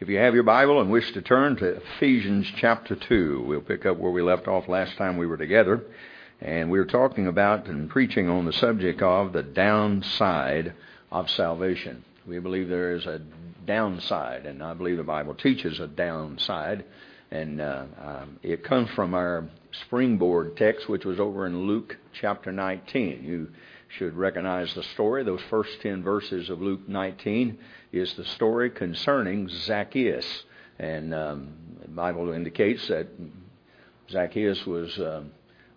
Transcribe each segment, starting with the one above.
If you have your Bible and wish to turn to Ephesians chapter 2, we'll pick up where we left off last time we were together. And we were talking about and preaching on the subject of the downside of salvation. We believe there is a downside, and I believe the Bible teaches a downside. And uh, um, it comes from our springboard text, which was over in Luke chapter 19. You should recognize the story. Those first 10 verses of Luke 19 is the story concerning Zacchaeus. And um, the Bible indicates that Zacchaeus was uh,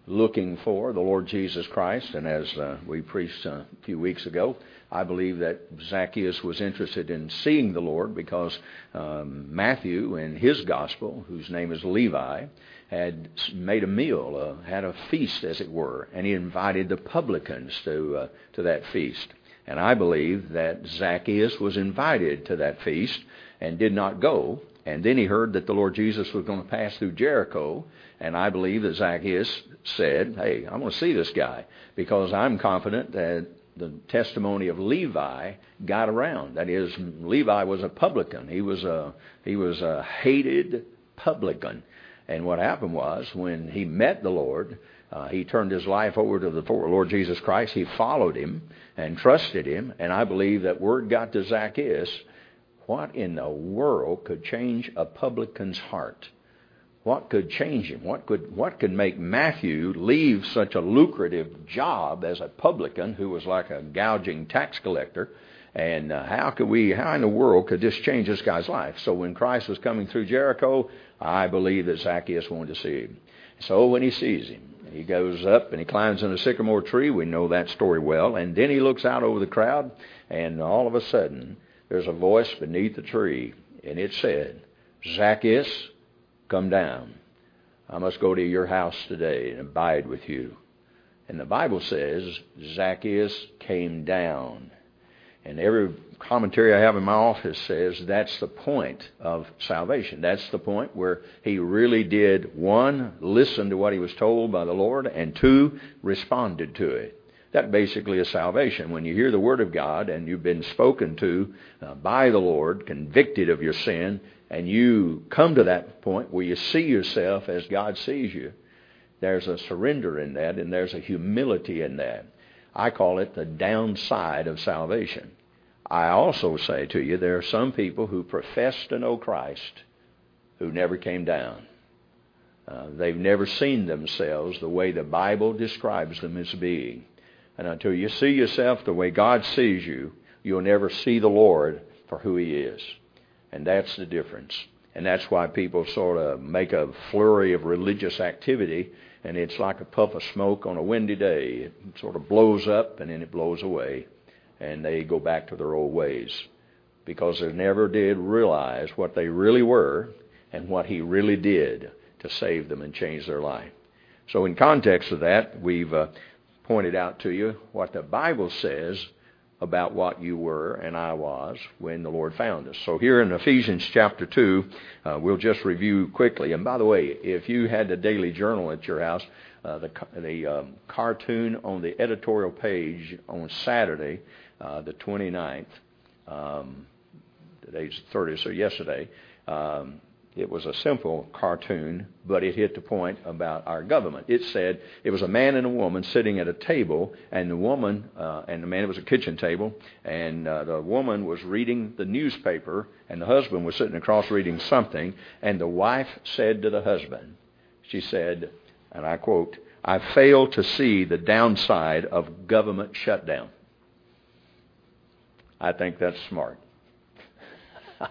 looking for the Lord Jesus Christ. And as uh, we preached uh, a few weeks ago, I believe that Zacchaeus was interested in seeing the Lord because um, Matthew, in his gospel, whose name is Levi, had made a meal, uh, had a feast, as it were, and he invited the publicans to uh, to that feast. And I believe that Zacchaeus was invited to that feast and did not go. And then he heard that the Lord Jesus was going to pass through Jericho. And I believe that Zacchaeus said, Hey, I'm going to see this guy because I'm confident that the testimony of Levi got around. That is, Levi was a publican. He was a he was a hated publican. And what happened was when he met the Lord, uh, he turned his life over to the Lord Jesus Christ. He followed him and trusted him. And I believe that word got to Zacchaeus. What in the world could change a publican's heart? What could change him? What could what could make Matthew leave such a lucrative job as a publican who was like a gouging tax collector? And uh, how could we? How in the world could this change this guy's life? So when Christ was coming through Jericho, I believe that Zacchaeus wanted to see him. So when he sees him, he goes up and he climbs in a sycamore tree. We know that story well. And then he looks out over the crowd, and all of a sudden, there's a voice beneath the tree, and it said, Zacchaeus, come down. I must go to your house today and abide with you. And the Bible says Zacchaeus came down. And every commentary I have in my office says that's the point of salvation. That's the point where he really did one, listen to what he was told by the Lord, and two, responded to it. That basically is salvation. When you hear the Word of God and you've been spoken to uh, by the Lord, convicted of your sin, and you come to that point where you see yourself as God sees you, there's a surrender in that and there's a humility in that. I call it the downside of salvation. I also say to you, there are some people who profess to know Christ who never came down. Uh, they've never seen themselves the way the Bible describes them as being. And until you see yourself the way God sees you, you'll never see the Lord for who He is. And that's the difference. And that's why people sort of make a flurry of religious activity, and it's like a puff of smoke on a windy day. It sort of blows up and then it blows away and they go back to their old ways because they never did realize what they really were and what He really did to save them and change their life. So, in context of that, we've uh, pointed out to you what the Bible says about what you were and I was when the Lord found us. So, here in Ephesians chapter 2, uh, we'll just review quickly. And by the way, if you had the daily journal at your house, uh, the, the um, cartoon on the editorial page on Saturday uh, the 29th. Um, today's 30th, so yesterday. Um, it was a simple cartoon, but it hit the point about our government. It said it was a man and a woman sitting at a table, and the woman uh, and the man it was a kitchen table, and uh, the woman was reading the newspaper, and the husband was sitting across reading something, and the wife said to the husband, she said, and I quote, "I fail to see the downside of government shutdown." I think that's smart.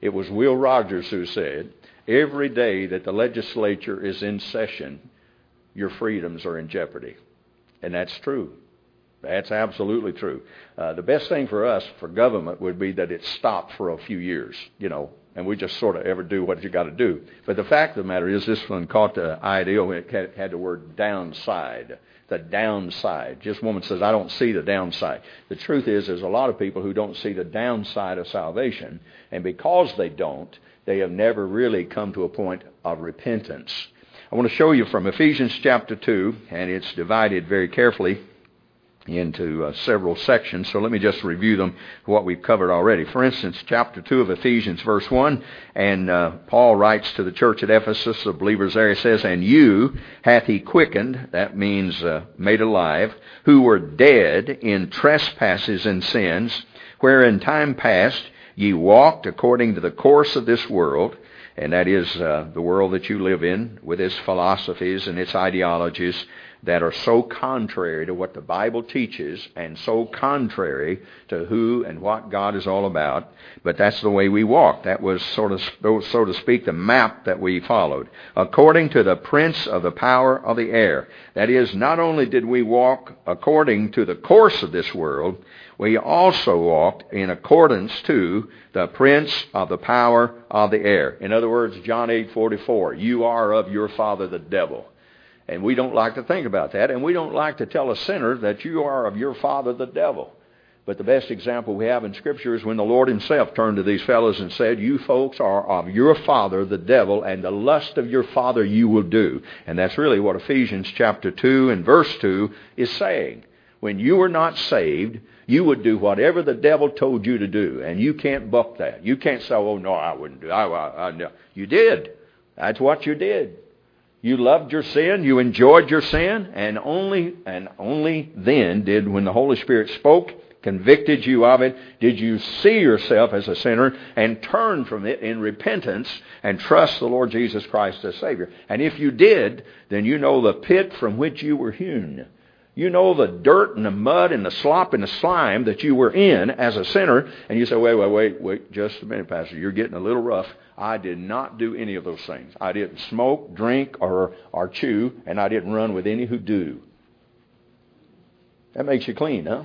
it was Will Rogers who said, Every day that the legislature is in session, your freedoms are in jeopardy. And that's true. That's absolutely true. Uh, the best thing for us, for government, would be that it stopped for a few years, you know, and we just sort of ever do what you got to do. But the fact of the matter is, this one caught the idea when it had the word downside the downside. Just woman says, I don't see the downside. The truth is, there's a lot of people who don't see the downside of salvation, and because they don't, they have never really come to a point of repentance. I want to show you from Ephesians chapter 2, and it's divided very carefully into uh, several sections. So let me just review them, what we've covered already. For instance, chapter 2 of Ephesians, verse 1, and uh, Paul writes to the church at Ephesus, the believers there, he says, And you hath he quickened, that means uh, made alive, who were dead in trespasses and sins, where in time past ye walked according to the course of this world, and that is uh, the world that you live in, with its philosophies and its ideologies, that are so contrary to what the Bible teaches and so contrary to who and what God is all about. But that's the way we walk. That was sort of, so to speak, the map that we followed. According to the prince of the power of the air. That is, not only did we walk according to the course of this world, we also walked in accordance to the prince of the power of the air. In other words, John 8:44, you are of your father the devil. And we don't like to think about that, and we don't like to tell a sinner that you are of your father the devil. But the best example we have in Scripture is when the Lord Himself turned to these fellows and said, You folks are of your father, the devil, and the lust of your father you will do. And that's really what Ephesians chapter 2 and verse 2 is saying. When you were not saved, you would do whatever the devil told you to do, and you can't buck that. You can't say, "Oh no, I wouldn't do." I, I, I, no. You did. That's what you did. You loved your sin, you enjoyed your sin, and only and only then did when the Holy Spirit spoke, convicted you of it, did you see yourself as a sinner and turn from it in repentance and trust the Lord Jesus Christ as Savior. And if you did, then you know the pit from which you were hewn. You know the dirt and the mud and the slop and the slime that you were in as a sinner, and you say, wait, wait, wait, wait, just a minute, Pastor. You're getting a little rough. I did not do any of those things. I didn't smoke, drink, or, or chew, and I didn't run with any who do. That makes you clean, huh?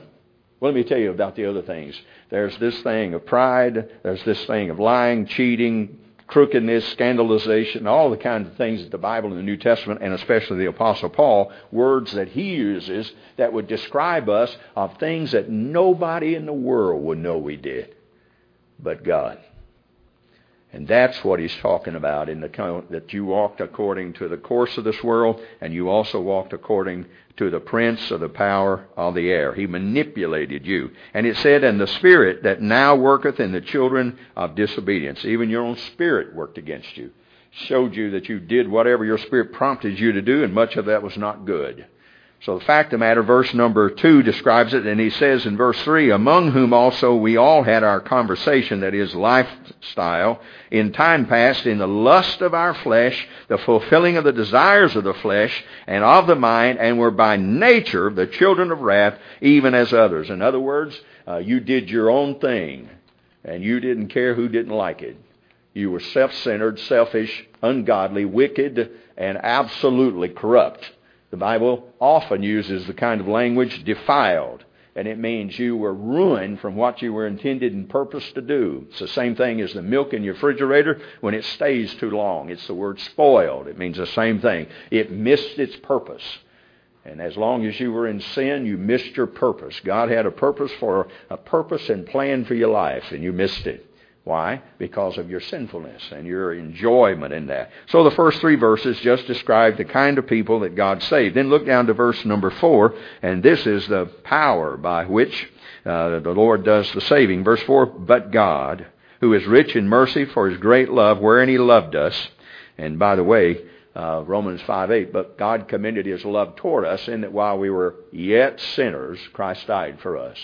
Well, let me tell you about the other things. There's this thing of pride. There's this thing of lying, cheating, crookedness, scandalization, all the kinds of things that the Bible and the New Testament, and especially the Apostle Paul, words that he uses that would describe us of things that nobody in the world would know we did but God. And that's what he's talking about in the that you walked according to the course of this world, and you also walked according to the prince of the power of the air. He manipulated you. And it said, And the spirit that now worketh in the children of disobedience, even your own spirit worked against you, showed you that you did whatever your spirit prompted you to do, and much of that was not good. So the fact of the matter, verse number 2 describes it, and he says in verse 3, Among whom also we all had our conversation, that is, lifestyle, in time past, in the lust of our flesh, the fulfilling of the desires of the flesh and of the mind, and were by nature the children of wrath, even as others. In other words, uh, you did your own thing, and you didn't care who didn't like it. You were self centered, selfish, ungodly, wicked, and absolutely corrupt. The Bible often uses the kind of language defiled, and it means you were ruined from what you were intended and purposed to do. It's the same thing as the milk in your refrigerator when it stays too long. It's the word spoiled. It means the same thing. It missed its purpose. And as long as you were in sin, you missed your purpose. God had a purpose for a purpose and plan for your life, and you missed it. Why? Because of your sinfulness and your enjoyment in that. So the first three verses just describe the kind of people that God saved. Then look down to verse number four, and this is the power by which uh, the Lord does the saving. Verse four, but God, who is rich in mercy for his great love, wherein he loved us. And by the way, uh, Romans 5 8, but God commended his love toward us in that while we were yet sinners, Christ died for us.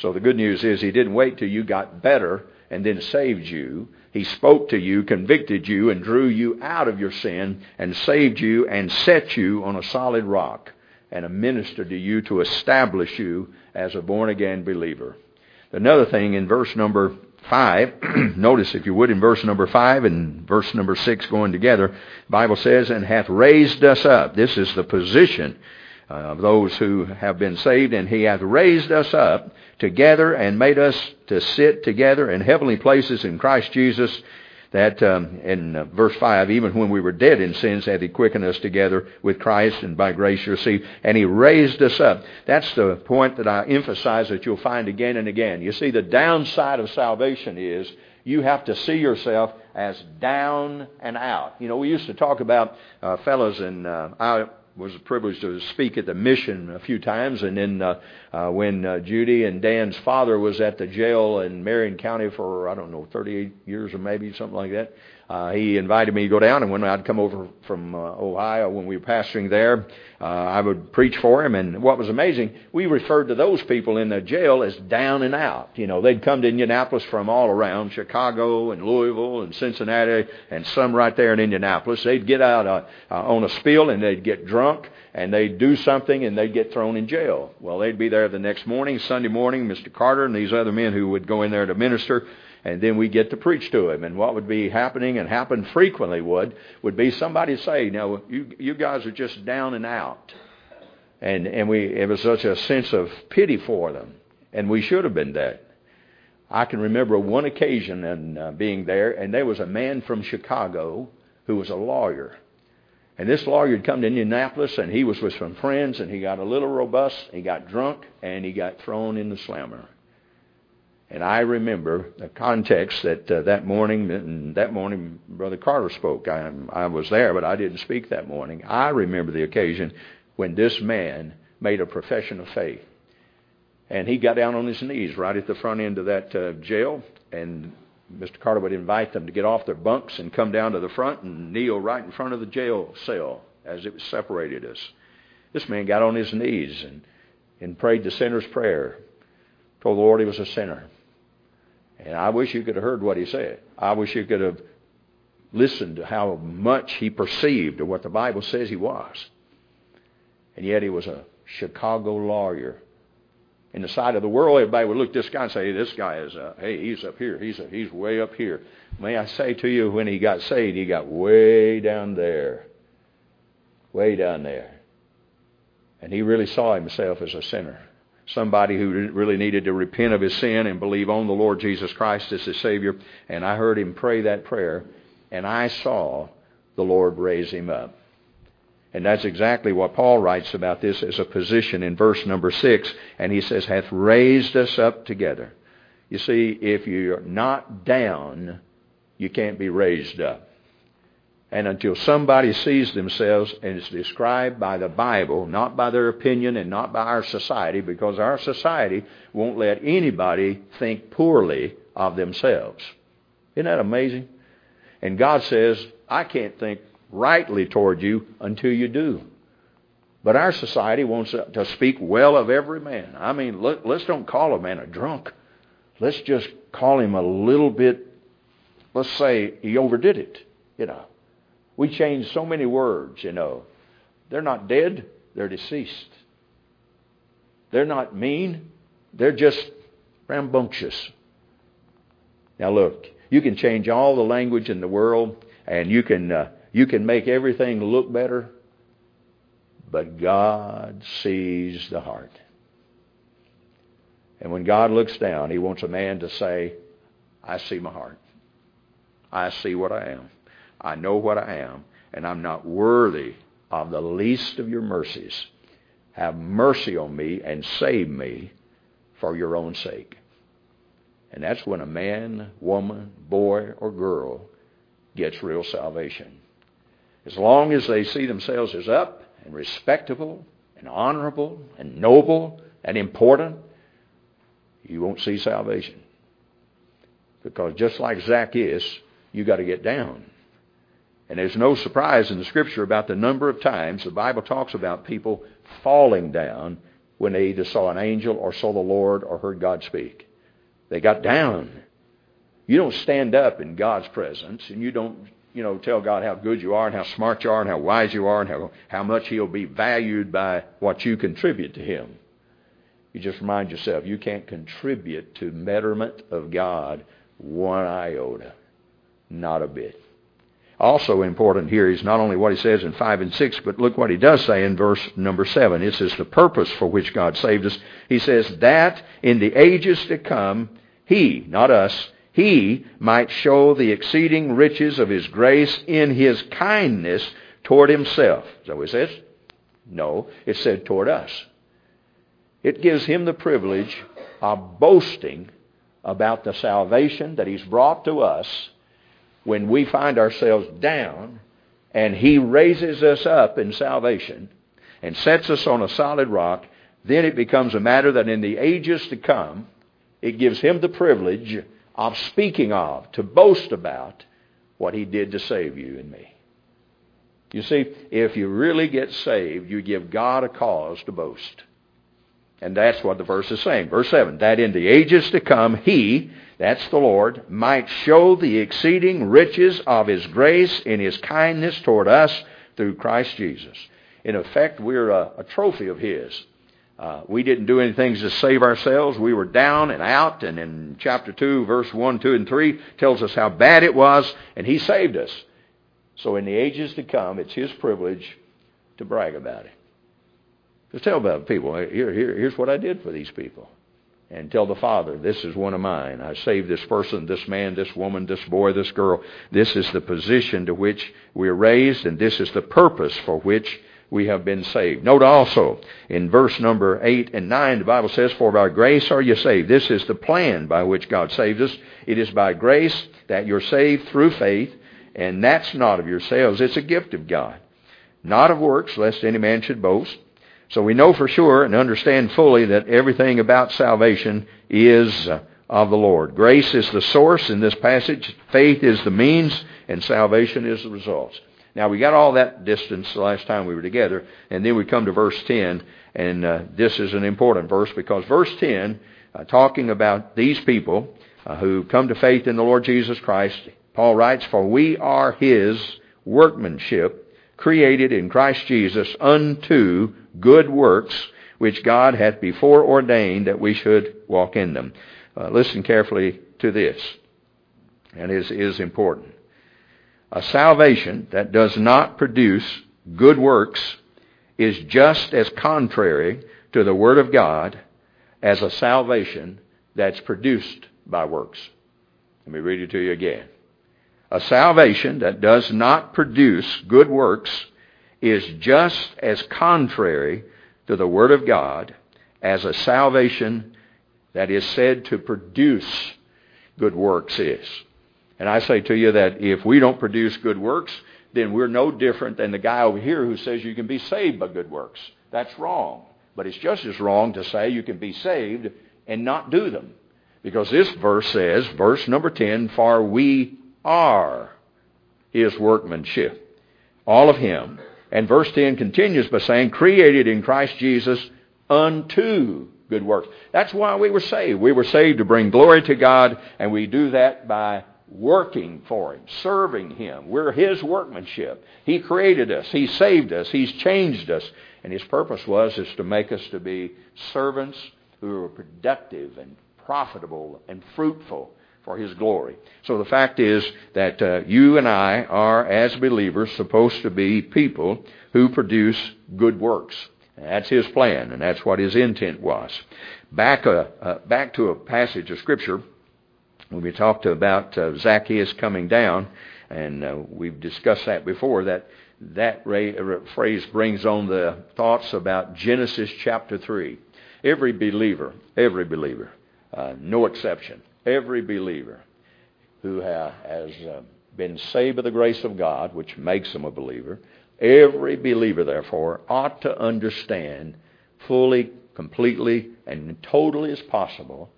So the good news is he didn't wait till you got better and then saved you. He spoke to you, convicted you, and drew you out of your sin and saved you and set you on a solid rock and ministered to you to establish you as a born again believer. Another thing in verse number 5, notice if you would in verse number 5 and verse number 6 going together, the Bible says, and hath raised us up. This is the position of those who have been saved, and he hath raised us up together and made us to sit together in heavenly places in Christ Jesus. That um, in uh, verse five, even when we were dead in sins, hath He quickened us together with Christ, and by grace you receive, and He raised us up. That's the point that I emphasize that you'll find again and again. You see, the downside of salvation is you have to see yourself as down and out. You know, we used to talk about uh, fellows in uh, was a privileged to speak at the mission a few times, and then uh, uh, when uh, Judy and Dan's father was at the jail in Marion County for I don't know 38 years or maybe something like that, uh, he invited me to go down, and when I'd come over from uh, Ohio when we were pastoring there, uh, I would preach for him. And what was amazing, we referred to those people in the jail as down and out. You know, they'd come to Indianapolis from all around, Chicago and Louisville and Cincinnati, and some right there in Indianapolis. They'd get out uh, uh, on a spiel and they'd get drunk and they'd do something and they'd get thrown in jail. Well, they'd be there the next morning, Sunday morning. Mr. Carter and these other men who would go in there to minister and then we get to preach to him. And what would be happening and happen frequently would would be somebody say, "No, you you guys are just down and out," and and we it was such a sense of pity for them, and we should have been that. I can remember one occasion and uh, being there, and there was a man from Chicago who was a lawyer. And this lawyer had come to Indianapolis, and he was with some friends, and he got a little robust, he got drunk, and he got thrown in the slammer. And I remember the context that uh, that morning, and that morning Brother Carter spoke. I, I was there, but I didn't speak that morning. I remember the occasion when this man made a profession of faith. And he got down on his knees right at the front end of that uh, jail, and Mr. Carter would invite them to get off their bunks and come down to the front and kneel right in front of the jail cell as it separated us. This man got on his knees and, and prayed the sinner's prayer. Told the Lord he was a sinner and I wish you could have heard what he said. I wish you could have listened to how much he perceived of what the Bible says he was. And yet he was a Chicago lawyer. In the sight of the world, everybody would look at this guy and say, hey, this guy is, uh, hey, he's up here. He's, a, he's way up here. May I say to you, when he got saved, he got way down there. Way down there. And he really saw himself as a sinner somebody who really needed to repent of his sin and believe on the Lord Jesus Christ as his Savior. And I heard him pray that prayer, and I saw the Lord raise him up. And that's exactly what Paul writes about this as a position in verse number six. And he says, hath raised us up together. You see, if you're not down, you can't be raised up. And until somebody sees themselves and is described by the Bible, not by their opinion and not by our society, because our society won't let anybody think poorly of themselves. Isn't that amazing? And God says, I can't think rightly toward you until you do. But our society wants to speak well of every man. I mean, let, us don't call a man a drunk. Let's just call him a little bit, let's say he overdid it, you know. We change so many words, you know. They're not dead, they're deceased. They're not mean, they're just rambunctious. Now look, you can change all the language in the world and you can uh, you can make everything look better, but God sees the heart. And when God looks down, he wants a man to say, I see my heart. I see what I am. I know what I am, and I'm not worthy of the least of your mercies. Have mercy on me and save me for your own sake. And that's when a man, woman, boy, or girl gets real salvation. As long as they see themselves as up and respectable and honorable and noble and important, you won't see salvation. Because just like Zacchaeus, you got to get down. And there's no surprise in the scripture about the number of times the Bible talks about people falling down when they either saw an angel or saw the Lord or heard God speak. They got down. You don't stand up in God's presence and you don't, you know, tell God how good you are and how smart you are and how wise you are and how, how much He'll be valued by what you contribute to Him. You just remind yourself you can't contribute to betterment of God one iota. Not a bit. Also important here is not only what he says in 5 and 6, but look what he does say in verse number 7. It says the purpose for which God saved us. He says that in the ages to come, he, not us, he might show the exceeding riches of his grace in his kindness toward himself. What it says? No, it said toward us. It gives him the privilege of boasting about the salvation that he's brought to us when we find ourselves down and He raises us up in salvation, and sets us on a solid rock, then it becomes a matter that in the ages to come, it gives him the privilege of speaking of, to boast about what he did to save you and me. You see, if you really get saved, you give God a cause to boast. And that's what the verse is saying. Verse 7 That in the ages to come, he, that's the Lord, might show the exceeding riches of his grace in his kindness toward us through Christ Jesus. In effect, we're a, a trophy of his. Uh, we didn't do anything to save ourselves. We were down and out. And in chapter 2, verse 1, 2, and 3 tells us how bad it was, and he saved us. So in the ages to come, it's his privilege to brag about it. Just tell about people. Here, here, here's what I did for these people. And tell the Father, this is one of mine. I saved this person, this man, this woman, this boy, this girl. This is the position to which we're raised, and this is the purpose for which we have been saved. Note also in verse number 8 and 9, the Bible says, For by grace are you saved. This is the plan by which God saved us. It is by grace that you're saved through faith, and that's not of yourselves. It's a gift of God. Not of works, lest any man should boast. So we know for sure and understand fully that everything about salvation is of the Lord. Grace is the source in this passage, faith is the means, and salvation is the results. Now we got all that distance the last time we were together, and then we come to verse 10, and uh, this is an important verse because verse 10, uh, talking about these people uh, who come to faith in the Lord Jesus Christ, Paul writes, For we are his workmanship, created in Christ Jesus unto good works, which God hath before ordained that we should walk in them. Uh, listen carefully to this, and it is important. A salvation that does not produce good works is just as contrary to the Word of God as a salvation that's produced by works. Let me read it to you again. A salvation that does not produce good works is just as contrary to the Word of God as a salvation that is said to produce good works is. And I say to you that if we don't produce good works, then we're no different than the guy over here who says you can be saved by good works. That's wrong. But it's just as wrong to say you can be saved and not do them. Because this verse says, verse number 10, For we are his workmanship. All of him and verse 10 continues by saying, created in Christ Jesus unto good works. That's why we were saved. We were saved to bring glory to God, and we do that by working for Him, serving Him. We're His workmanship. He created us. He saved us. He's changed us. And His purpose was is to make us to be servants who are productive and profitable and fruitful for His glory. So the fact is that uh, you and I are, as believers, supposed to be people who produce good works. That's His plan, and that's what His intent was. Back, uh, uh, back to a passage of Scripture we talked about uh, Zacchaeus coming down, and uh, we've discussed that before, that that uh, phrase brings on the thoughts about Genesis chapter 3. Every believer, every believer, uh, no exception, every believer who has uh, been saved by the grace of God, which makes them a believer, every believer, therefore, ought to understand fully, completely, and totally as possible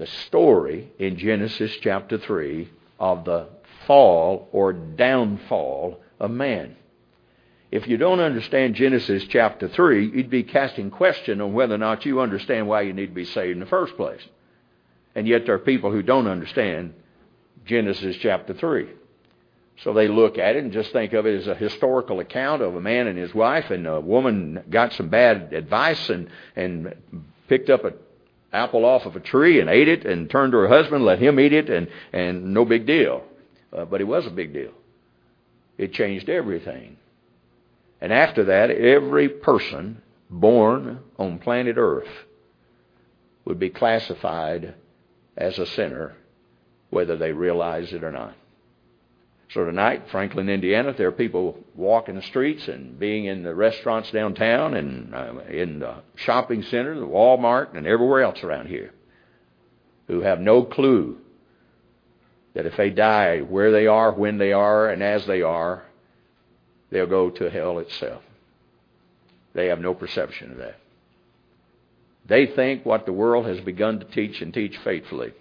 the story in Genesis chapter 3 of the fall or downfall of man. If you don't understand Genesis chapter 3, you'd be casting question on whether or not you understand why you need to be saved in the first place. And yet there are people who don't understand Genesis chapter 3. So they look at it and just think of it as a historical account of a man and his wife, and a woman got some bad advice and, and picked up an apple off of a tree and ate it and turned to her husband, let him eat it, and, and no big deal. Uh, but it was a big deal. It changed everything. And after that, every person born on planet Earth would be classified as a sinner, whether they realize it or not. So tonight, Franklin, Indiana, there are people walking the streets and being in the restaurants downtown and uh, in the shopping center, the Walmart, and everywhere else around here who have no clue that if they die where they are, when they are, and as they are, they'll go to hell itself. they have no perception of that. They think what the world has begun to teach and teach faithfully.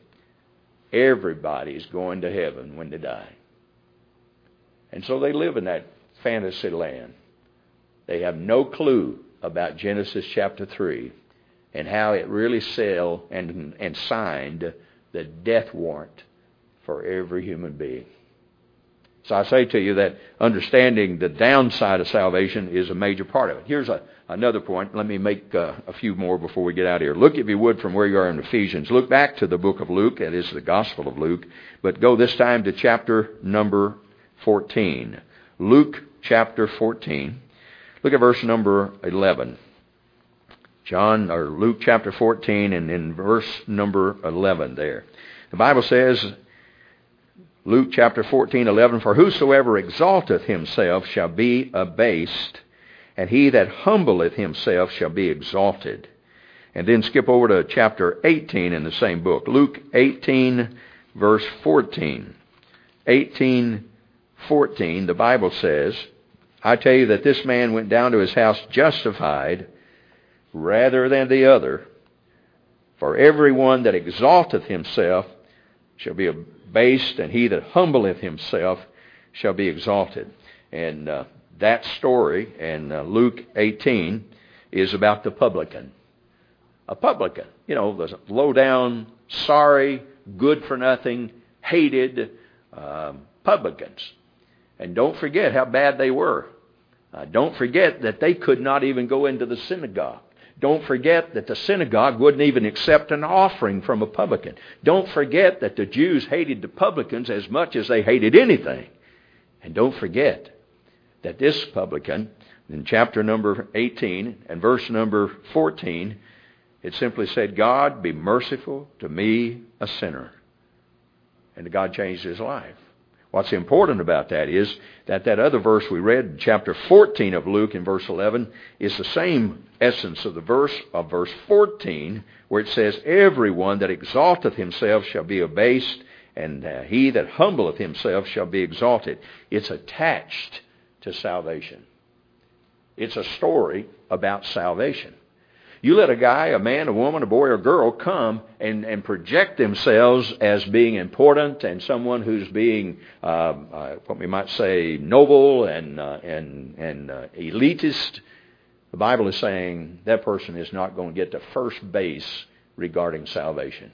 Everybody's going to heaven when they die. And so they live in that fantasy land. They have no clue about Genesis chapter 3 and how it really sealed and, and signed the death warrant for every human being. So I say to you that understanding the downside of salvation is a major part of it. Here's a, another point. Let me make uh, a few more before we get out of here. Look, if you would, from where you are in Ephesians. Look back to the book of Luke. It is the Gospel of Luke. But go this time to chapter number 14. Luke chapter 14. Look at verse number 11. John or Luke chapter 14 and in verse number 11 there. The Bible says, Luke chapter 14, 11, For whosoever exalteth himself shall be abased, and he that humbleth himself shall be exalted. And then skip over to chapter 18 in the same book. Luke 18, verse 14. 18, 14, the Bible says, I tell you that this man went down to his house justified rather than the other. For every one that exalteth himself shall be abased, and he that humbleth himself shall be exalted. And uh, that story in uh, Luke 18 is about the publican. A publican, you know, the low down, sorry, good for nothing, hated um, publicans. And don't forget how bad they were. Uh, don't forget that they could not even go into the synagogue. Don't forget that the synagogue wouldn't even accept an offering from a publican. Don't forget that the Jews hated the publicans as much as they hated anything. And don't forget that this publican, in chapter number 18 and verse number 14, it simply said, God, be merciful to me, a sinner. And God changed his life. What's important about that is that that other verse we read, chapter 14 of Luke in verse 11, is the same essence of the verse of verse 14, where it says, Everyone that exalteth himself shall be abased, and uh, he that humbleth himself shall be exalted. It's attached to salvation. It's a story about salvation. You let a guy, a man, a woman, a boy, or girl come and, and project themselves as being important and someone who's being, uh, uh, what we might say, noble and, uh, and, and uh, elitist. The Bible is saying that person is not going to get to first base regarding salvation.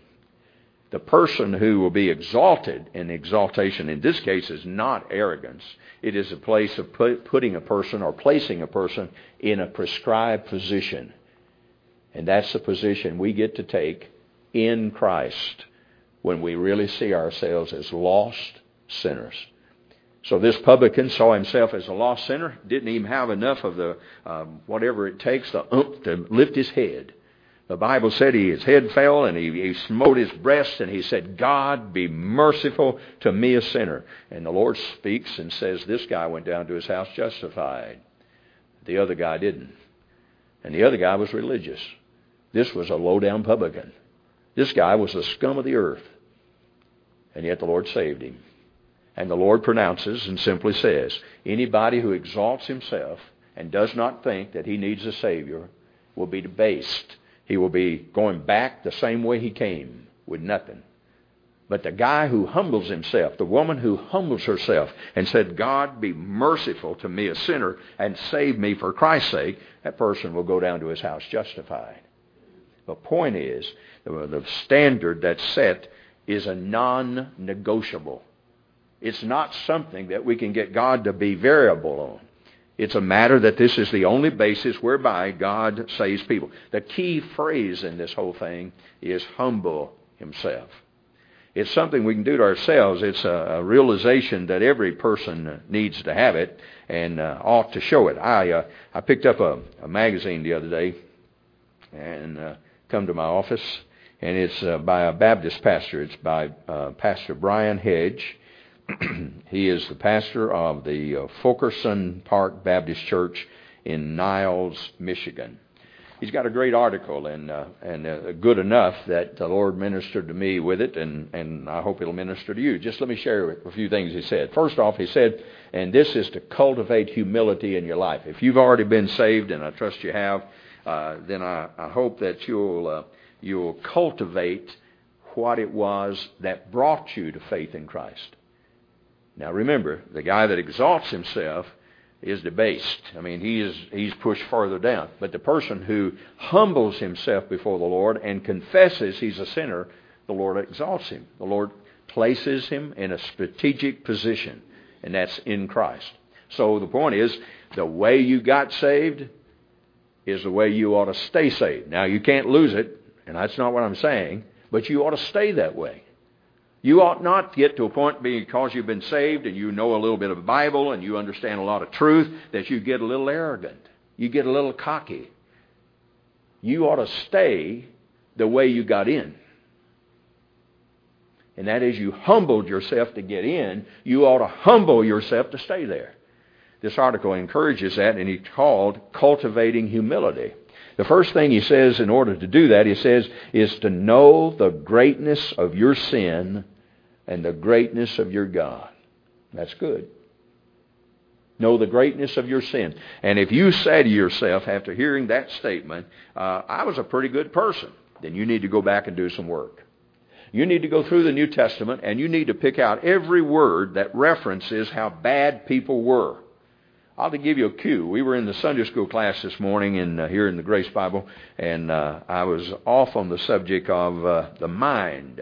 The person who will be exalted, and exaltation in this case is not arrogance. It is a place of put, putting a person or placing a person in a prescribed position and that's the position we get to take in Christ when we really see ourselves as lost sinners. So this publican saw himself as a lost sinner, didn't even have enough of the um, whatever it takes to ump to lift his head. The Bible said he, his head fell and he, he smote his breast and he said, God be merciful to me a sinner. And the Lord speaks and says, this guy went down to his house justified. The other guy didn't. And the other guy was religious. This was a low down publican. This guy was the scum of the earth. And yet the Lord saved him. And the Lord pronounces and simply says, anybody who exalts himself and does not think that he needs a Savior will be debased. He will be going back the same way he came with nothing. But the guy who humbles himself, the woman who humbles herself and said, God, be merciful to me, a sinner, and save me for Christ's sake, that person will go down to his house justified. The point is, the standard that's set is a non negotiable. It's not something that we can get God to be variable on. It's a matter that this is the only basis whereby God saves people. The key phrase in this whole thing is humble himself. It's something we can do to ourselves. It's a, realization that every person needs to have it and uh, ought to show it. I uh, I picked up a, a magazine the other day, and uh, come to my office, and it's uh, by a Baptist pastor. It's by uh, Pastor Brian Hedge. he is the pastor of the uh, Fulkerson Park Baptist Church in Niles, Michigan. he's got a great article and uh, and uh, good enough that the Lord ministered to me with it, and and I hope it'll minister to you. Just let me share a few things he said. First off, he said, and this is to cultivate humility in your life. If you've already been saved, and I trust you have, uh, then I, I hope that you'll uh, you'll cultivate what it was that brought you to faith in Christ. Now remember, the guy that exalts himself is debased. I mean, he is, he's pushed further down. But the person who humbles himself before the Lord and confesses he's a sinner, the Lord exalts him. The Lord places him in a strategic position, and that's in Christ. So the point is, the way you got saved is the way you ought to stay saved. Now, you can't lose it, and that's not what I'm saying, but you ought to stay that way. You ought not get to a point because you've been saved and you know a little bit of the Bible and you understand a lot of truth that you get a little arrogant. You get a little cocky. You ought to stay the way you got in. And that is, you humbled yourself to get in. You ought to humble yourself to stay there. This article encourages that, and he called Cultivating Humility. The first thing he says in order to do that, he says, is to know the greatness of your sin and the greatness of your God. That's good. Know the greatness of your sin. And if you say to yourself after hearing that statement, uh, I was a pretty good person, then you need to go back and do some work. You need to go through the New Testament and you need to pick out every word that references how bad people were. I'll give you a cue. We were in the Sunday school class this morning in, uh, here in the Grace Bible, and uh, I was off on the subject of uh, the mind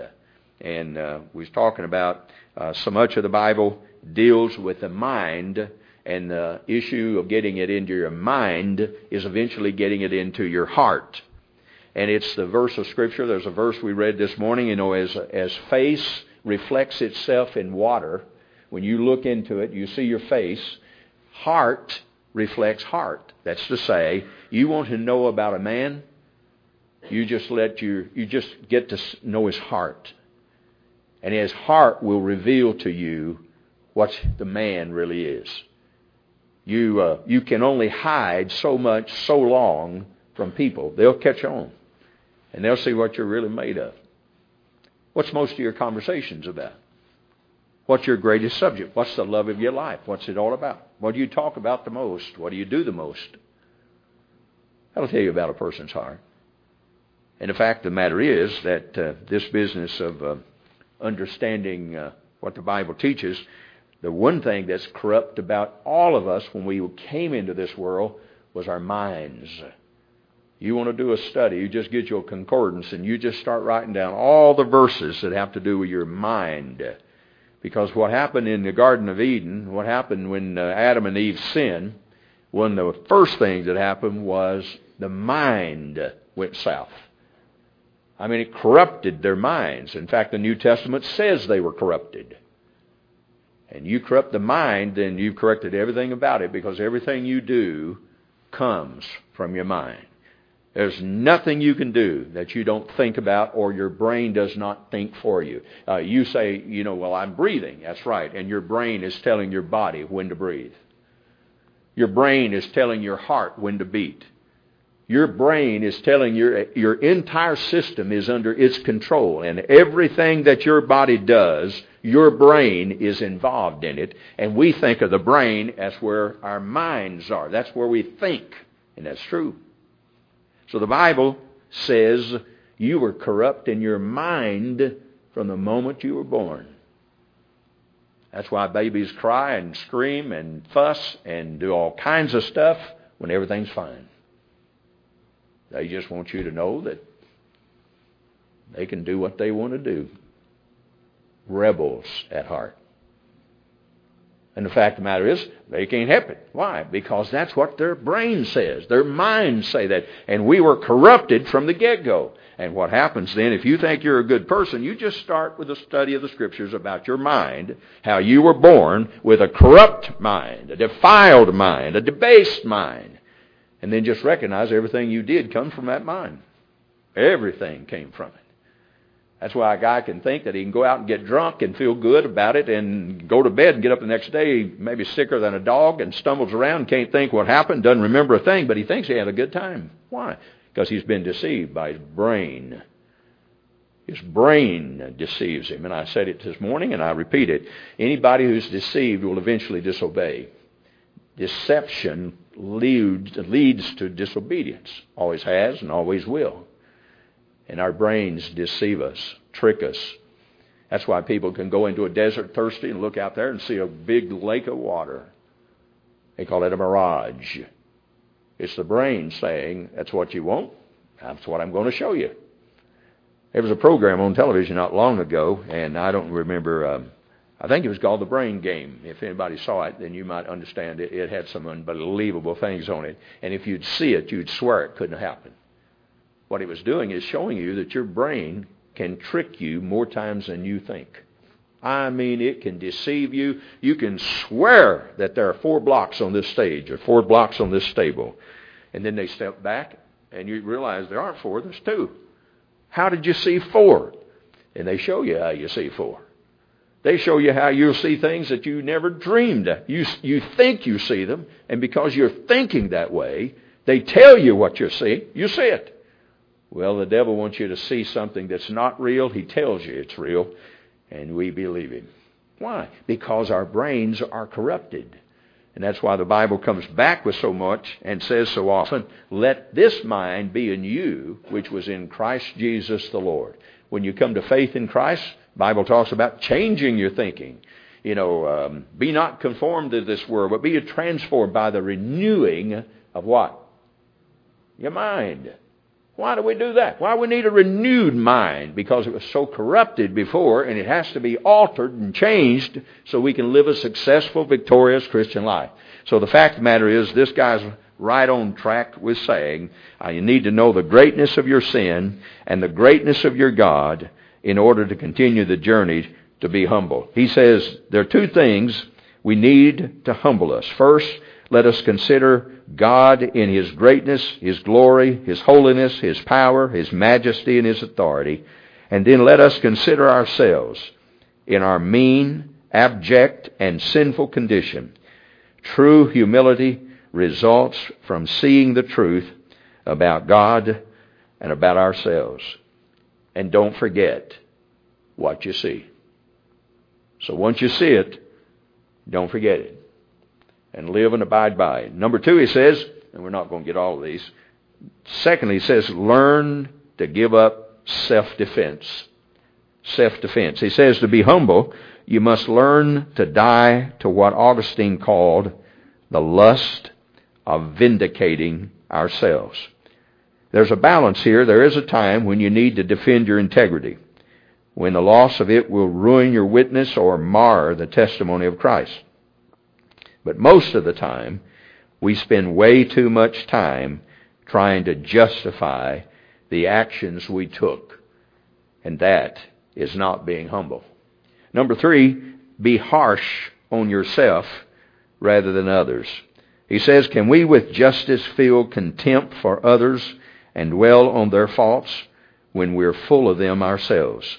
and uh, we was talking about uh, so much of the Bible deals with the mind, and the issue of getting it into your mind is eventually getting it into your heart. And it's the verse of Scripture. There's a verse we read this morning. You know, as as face reflects itself in water, when you look into it, you see your face. Heart reflects heart. That's to say, you want to know about a man, you just let your you just get to know his heart and his heart will reveal to you what the man really is. You, uh, you can only hide so much, so long from people. They'll catch on, and they'll see what you're really made of. What's most of your conversations about? What's your greatest subject? What's the love of your life? What's it all about? What do you talk about the most? What do you do the most? That'll tell you about a person's heart. And the fact of the matter is that uh, this business of uh, understanding uh, what the Bible teaches, the one thing that's corrupt about all of us when we came into this world was our minds. You want to do a study, you just get your concordance and you just start writing down all the verses that have to do with your mind. Because what happened in the Garden of Eden, what happened when uh, Adam and Eve sinned, one of the first things that happened was the mind went south. I mean, it corrupted their minds. In fact, the New Testament says they were corrupted. And you corrupt the mind, then you've corrected everything about it because everything you do comes from your mind. There's nothing you can do that you don't think about or your brain does not think for you. Uh, you say, you know, well, I'm breathing. That's right. And your brain is telling your body when to breathe. Your brain is telling your heart when to beat. Your brain is telling your, your entire system is under its control, and everything that your body does, your brain is involved in it. And we think of the brain as where our minds are. That's where we think, and that's true. So the Bible says you were corrupt in your mind from the moment you were born. That's why babies cry and scream and fuss and do all kinds of stuff when everything's fine. They just want you to know that they can do what they want to do. Rebels at heart. And the fact of the matter is, they can't help it. Why? Because that's what their brain says. Their minds say that. And we were corrupted from the get go. And what happens then, if you think you're a good person, you just start with a study of the Scriptures about your mind, how you were born with a corrupt mind, a defiled mind, a debased mind. And then just recognize everything you did comes from that mind. Everything came from it. That's why a guy can think that he can go out and get drunk and feel good about it and go to bed and get up the next day maybe sicker than a dog and stumbles around, can't think what happened, doesn't remember a thing, but he thinks he had a good time. Why? because he's been deceived by his brain. His brain deceives him. And I said it this morning and I repeat it. Anybody who's deceived will eventually disobey. Deception leads, leads to disobedience. Always has and always will. And our brains deceive us, trick us. That's why people can go into a desert thirsty and look out there and see a big lake of water. They call it a mirage. It's the brain saying, that's what you want. That's what I'm going to show you. There was a program on television not long ago, and I don't remember. Um, I think it was called The Brain Game. If anybody saw it, then you might understand it. It had some unbelievable things on it. And if you'd see it, you'd swear it couldn't happen. What it was doing is showing you that your brain can trick you more times than you think. I mean, it can deceive you. You can swear that there are four blocks on this stage or four blocks on this stable. And then they step back and you realize there aren't four, there's two. How did you see four? And they show you how you see four. They show you how you'll see things that you never dreamed. You, you think you see them, and because you're thinking that way, they tell you what you see. You see it. Well, the devil wants you to see something that's not real. He tells you it's real, and we believe him. Why? Because our brains are corrupted. And that's why the Bible comes back with so much and says so often, let this mind be in you, which was in Christ Jesus the Lord. When you come to faith in Christ, Bible talks about changing your thinking. You know, um, be not conformed to this world, but be transformed by the renewing of what? Your mind. Why do we do that? Why we need a renewed mind? Because it was so corrupted before and it has to be altered and changed so we can live a successful, victorious Christian life. So the fact of the matter is this guy's right on track with saying uh, you need to know the greatness of your sin and the greatness of your God in order to continue the journey to be humble. He says there are two things we need to humble us. First, let us consider God in His greatness, His glory, His holiness, His power, His majesty, and His authority. And then let us consider ourselves in our mean, abject, and sinful condition. True humility results from seeing the truth about God and about ourselves. And don't forget what you see. So once you see it, don't forget it and live and abide by. Number two, he says, and we're not going to get all of these. Secondly, he says, learn to give up self-defense. Self-defense. He says to be humble, you must learn to die to what Augustine called the lust of vindicating ourselves. There's a balance here. There is a time when you need to defend your integrity, when the loss of it will ruin your witness or mar the testimony of Christ. But most of the time, we spend way too much time trying to justify the actions we took. And that is not being humble. Number three, be harsh on yourself rather than others. He says, Can we with justice feel contempt for others and dwell on their faults when we're full of them ourselves?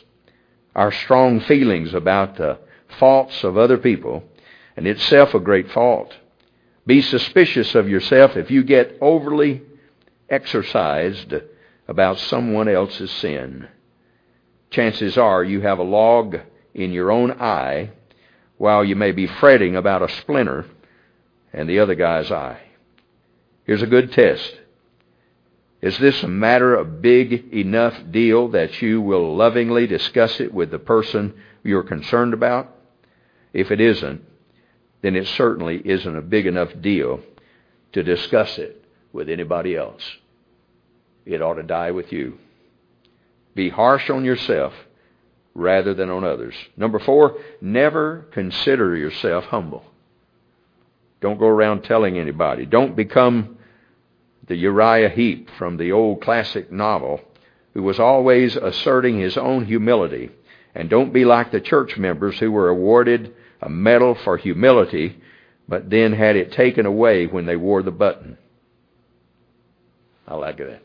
Our strong feelings about the faults of other people and itself a great fault. Be suspicious of yourself if you get overly exercised about someone else's sin. Chances are you have a log in your own eye while you may be fretting about a splinter in the other guy's eye. Here's a good test. Is this a matter of big enough deal that you will lovingly discuss it with the person you're concerned about? If it isn't, then it certainly isn't a big enough deal to discuss it with anybody else. It ought to die with you. Be harsh on yourself rather than on others. Number four, never consider yourself humble. Don't go around telling anybody. Don't become the Uriah Heep from the old classic novel who was always asserting his own humility. And don't be like the church members who were awarded a medal for humility, but then had it taken away when they wore the button. I like that.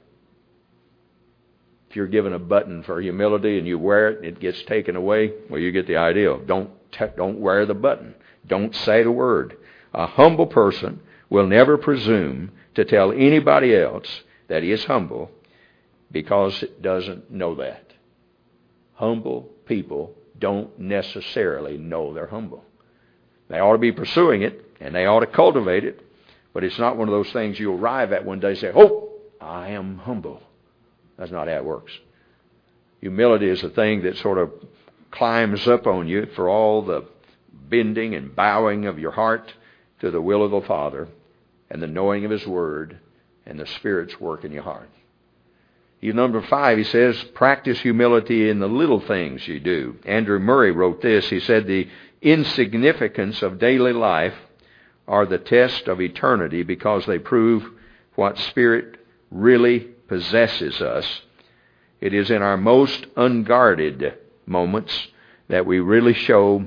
If you're given a button for humility and you wear it and it gets taken away, well, you get the idea. Don't, don't wear the button. Don't say the word. A humble person will never presume to tell anybody else that he is humble because it doesn't know that. Humble people don't necessarily know they're humble. They ought to be pursuing it, and they ought to cultivate it, but it's not one of those things you arrive at one day and say, Oh, I am humble. That's not how it works. Humility is a thing that sort of climbs up on you for all the bending and bowing of your heart to the will of the Father and the knowing of His Word and the Spirit's work in your heart. You number five, he says, practice humility in the little things you do. Andrew Murray wrote this. He said, the insignificance of daily life are the test of eternity because they prove what spirit really possesses us. It is in our most unguarded moments that we really show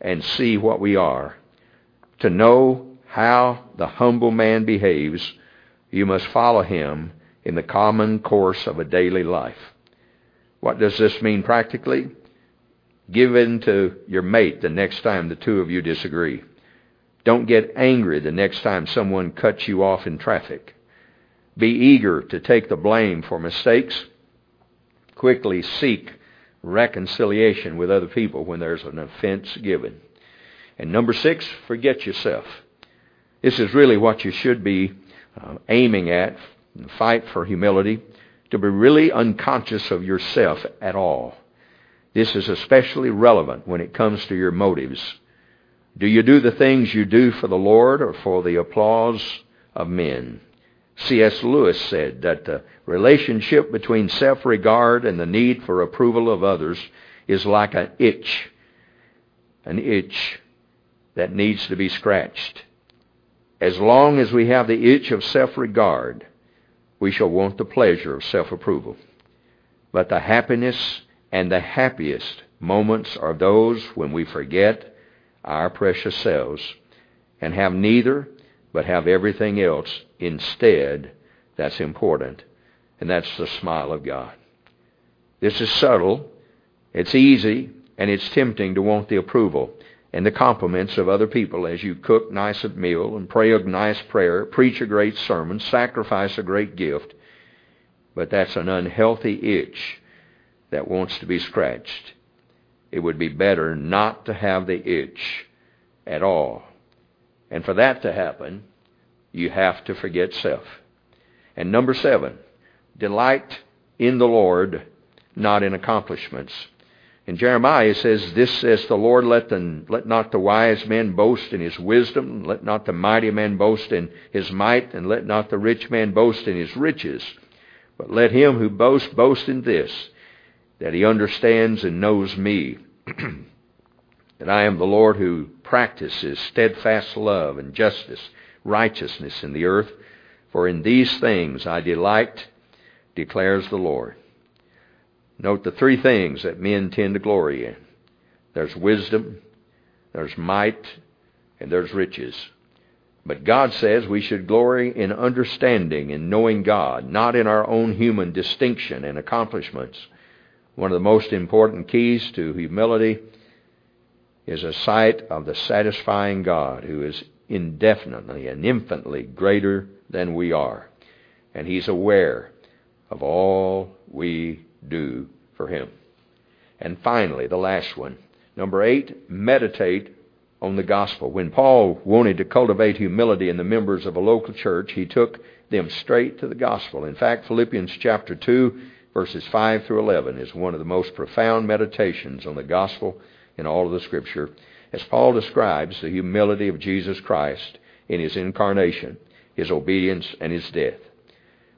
and see what we are. To know how the humble man behaves, you must follow him in the common course of a daily life. What does this mean practically? Give in to your mate the next time the two of you disagree. Don't get angry the next time someone cuts you off in traffic. Be eager to take the blame for mistakes. Quickly seek reconciliation with other people when there's an offense given. And number six, forget yourself. This is really what you should be uh, aiming at. Fight for humility. To be really unconscious of yourself at all. This is especially relevant when it comes to your motives. Do you do the things you do for the Lord or for the applause of men? C.S. Lewis said that the relationship between self-regard and the need for approval of others is like an itch, an itch that needs to be scratched. As long as we have the itch of self-regard, we shall want the pleasure of self-approval. But the happiness and the happiest moments are those when we forget our precious selves and have neither but have everything else instead that's important. And that's the smile of God. This is subtle, it's easy, and it's tempting to want the approval and the compliments of other people as you cook nice meal and pray a nice prayer, preach a great sermon, sacrifice a great gift. But that's an unhealthy itch that wants to be scratched. It would be better not to have the itch at all. And for that to happen, you have to forget self. And number seven, delight in the Lord, not in accomplishments. In Jeremiah it says, This says the Lord, let, the, let not the wise man boast in his wisdom, let not the mighty man boast in his might, and let not the rich man boast in his riches. But let him who boasts boast in this, that he understands and knows me, that I am the Lord who practices steadfast love and justice, righteousness in the earth. For in these things I delight, declares the Lord. Note the three things that men tend to glory in. There's wisdom, there's might, and there's riches. But God says we should glory in understanding and knowing God, not in our own human distinction and accomplishments. One of the most important keys to humility is a sight of the satisfying God who is indefinitely and infinitely greater than we are. And He's aware of all we do for Him. And finally, the last one. Number eight, meditate on the gospel. When Paul wanted to cultivate humility in the members of a local church, he took them straight to the gospel. In fact, Philippians chapter 2 verses 5 through 11 is one of the most profound meditations on the gospel in all of the scripture as Paul describes the humility of Jesus Christ in his incarnation, his obedience, and his death.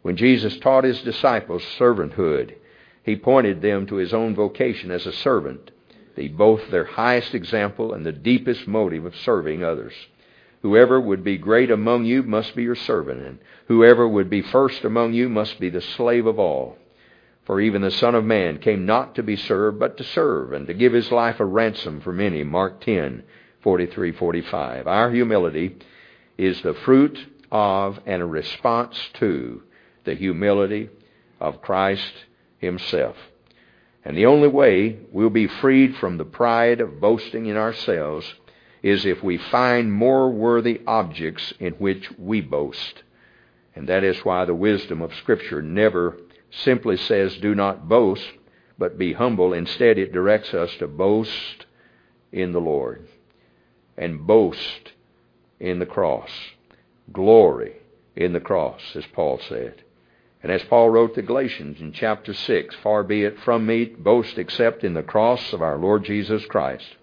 When Jesus taught his disciples servanthood, he pointed them to his own vocation as a servant, the both their highest example and the deepest motive of serving others. Whoever would be great among you must be your servant, and whoever would be first among you must be the slave of all. For even the Son of Man came not to be served, but to serve, and to give his life a ransom for many. Mark 10, 43, 45. Our humility is the fruit of and a response to the humility of Christ himself. And the only way we'll be freed from the pride of boasting in ourselves is if we find more worthy objects in which we boast. And that is why the wisdom of Scripture never simply says, do not boast, but be humble. Instead, it directs us to boast in the Lord and boast in the cross. Glory in the cross, as Paul said. And as Paul wrote to Galatians in chapter 6, Far be it from me to boast except in the cross of our Lord Jesus Christ,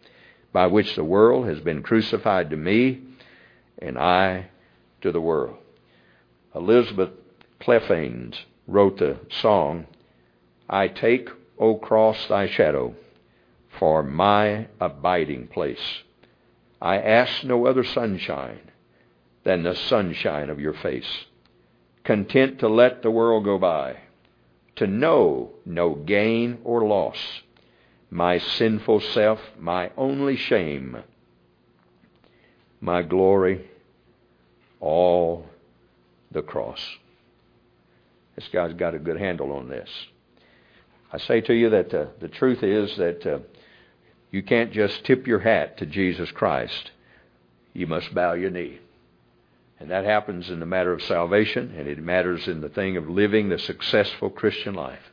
by which the world has been crucified to me, and I to the world. Elizabeth Clephane wrote the song, I take, O cross, thy shadow for my abiding place. I ask no other sunshine than the sunshine of your face. Content to let the world go by, to know no gain or loss. My sinful self, my only shame, my glory, all the cross. This guy's got a good handle on this. I say to you that uh, the truth is that uh, you can't just tip your hat to Jesus Christ. You must bow your knee. And that happens in the matter of salvation, and it matters in the thing of living the successful Christian life.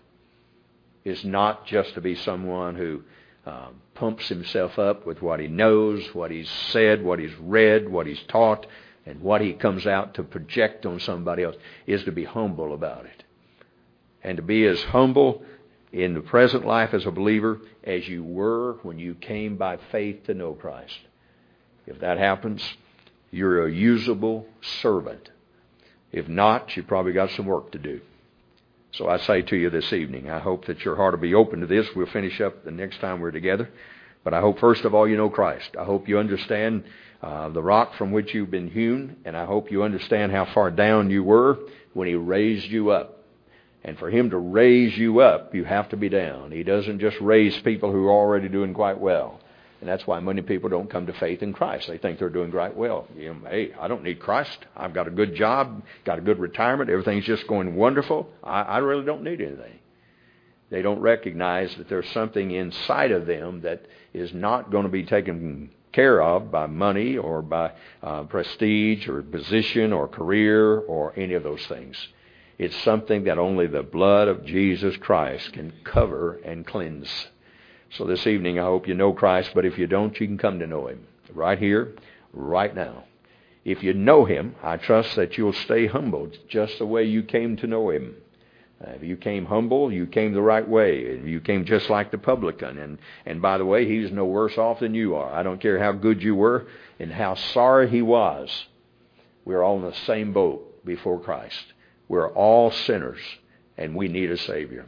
It's not just to be someone who uh, pumps himself up with what he knows, what he's said, what he's read, what he's taught, and what he comes out to project on somebody else. Is to be humble about it. And to be as humble in the present life as a believer as you were when you came by faith to know Christ. If that happens, you're a usable servant. If not, you've probably got some work to do. So I say to you this evening, I hope that your heart will be open to this. We'll finish up the next time we're together. But I hope, first of all, you know Christ. I hope you understand uh, the rock from which you've been hewn, and I hope you understand how far down you were when He raised you up. And for Him to raise you up, you have to be down. He doesn't just raise people who are already doing quite well. And that's why many people don't come to faith in Christ. They think they're doing quite well. You know, hey, I don't need Christ. I've got a good job, got a good retirement. Everything's just going wonderful. I, I really don't need anything. They don't recognize that there's something inside of them that is not going to be taken care of by money or by uh, prestige or position or career or any of those things. It's something that only the blood of Jesus Christ can cover and cleanse. So this evening, I hope you know Christ, but if you don't, you can come to know Him right here, right now. If you know Him, I trust that you'll stay humble just the way you came to know Him. Uh, if you came humble, you came the right way. You came just like the publican. And, and by the way, he's no worse off than you are. I don't care how good you were and how sorry he was. We're all in the same boat before Christ. We're all sinners, and we need a Savior.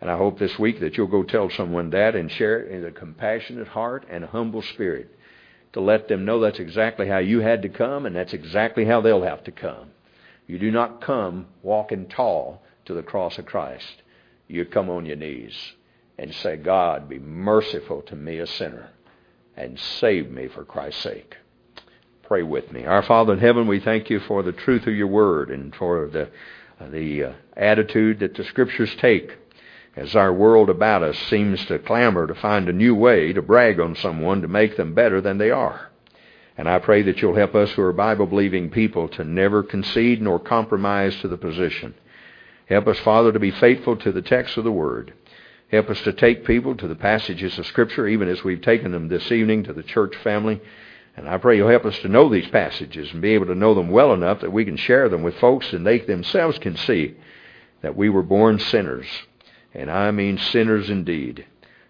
And I hope this week that you'll go tell someone that and share it in a compassionate heart and a humble spirit to let them know that's exactly how you had to come and that's exactly how they'll have to come. You do not come walking tall to the cross of Christ. You come on your knees and say, God, be merciful to me, a sinner, and save me for Christ's sake. Pray with me. Our Father in heaven, we thank you for the truth of your word and for the, the uh, attitude that the Scriptures take as our world about us seems to clamor to find a new way to brag on someone to make them better than they are. And I pray that you'll help us who are Bible believing people to never concede nor compromise to the position. Help us, Father, to be faithful to the text of the Word. Help us to take people to the passages of Scripture, even as we've taken them this evening to the church family. And I pray you'll help us to know these passages and be able to know them well enough that we can share them with folks and they themselves can see that we were born sinners. And I mean sinners indeed.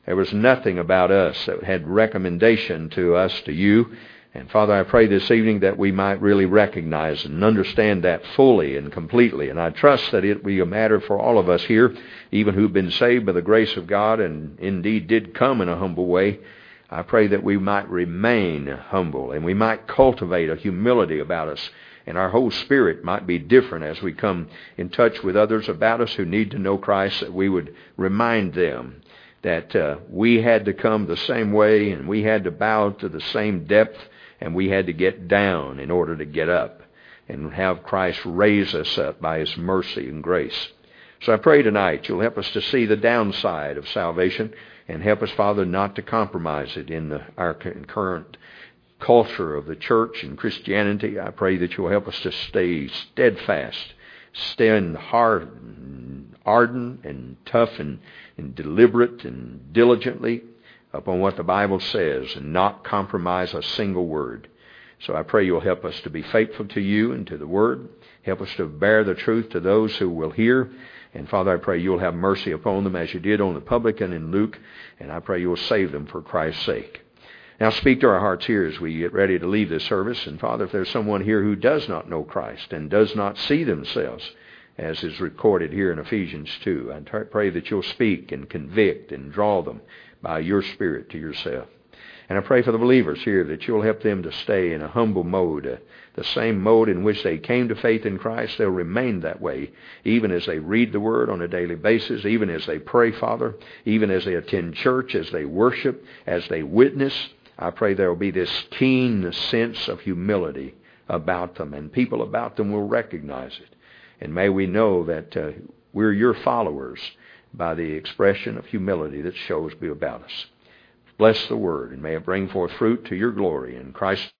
There was nothing about us that had recommendation to us, to you. And Father, I pray this evening that we might really recognize and understand that fully and completely. And I trust that it will be a matter for all of us here, even who've been saved by the grace of God and indeed did come in a humble way I pray that we might remain humble and we might cultivate a humility about us and our whole spirit might be different as we come in touch with others about us who need to know Christ, that we would remind them that uh, we had to come the same way and we had to bow to the same depth and we had to get down in order to get up and have Christ raise us up by His mercy and grace. So I pray tonight you'll help us to see the downside of salvation and help us, Father, not to compromise it in the, our current culture of the church and Christianity. I pray that you'll help us to stay steadfast, stand hard ardent and tough and, and deliberate and diligently upon what the Bible says and not compromise a single word. So I pray you'll help us to be faithful to you and to the Word. Help us to bear the truth to those who will hear. And Father, I pray you'll have mercy upon them as you did on the publican in Luke. And I pray you'll save them for Christ's sake. Now speak to our hearts here as we get ready to leave this service. And Father, if there's someone here who does not know Christ and does not see themselves, as is recorded here in Ephesians 2, I pray that you'll speak and convict and draw them by your Spirit to yourself. And I pray for the believers here that you'll help them to stay in a humble mode, uh, the same mode in which they came to faith in Christ. They'll remain that way, even as they read the Word on a daily basis, even as they pray, Father, even as they attend church, as they worship, as they witness. I pray there will be this keen sense of humility about them, and people about them will recognize it. And may we know that uh, we're your followers by the expression of humility that shows be about us. Bless the word, and may it bring forth fruit to your glory. In Christ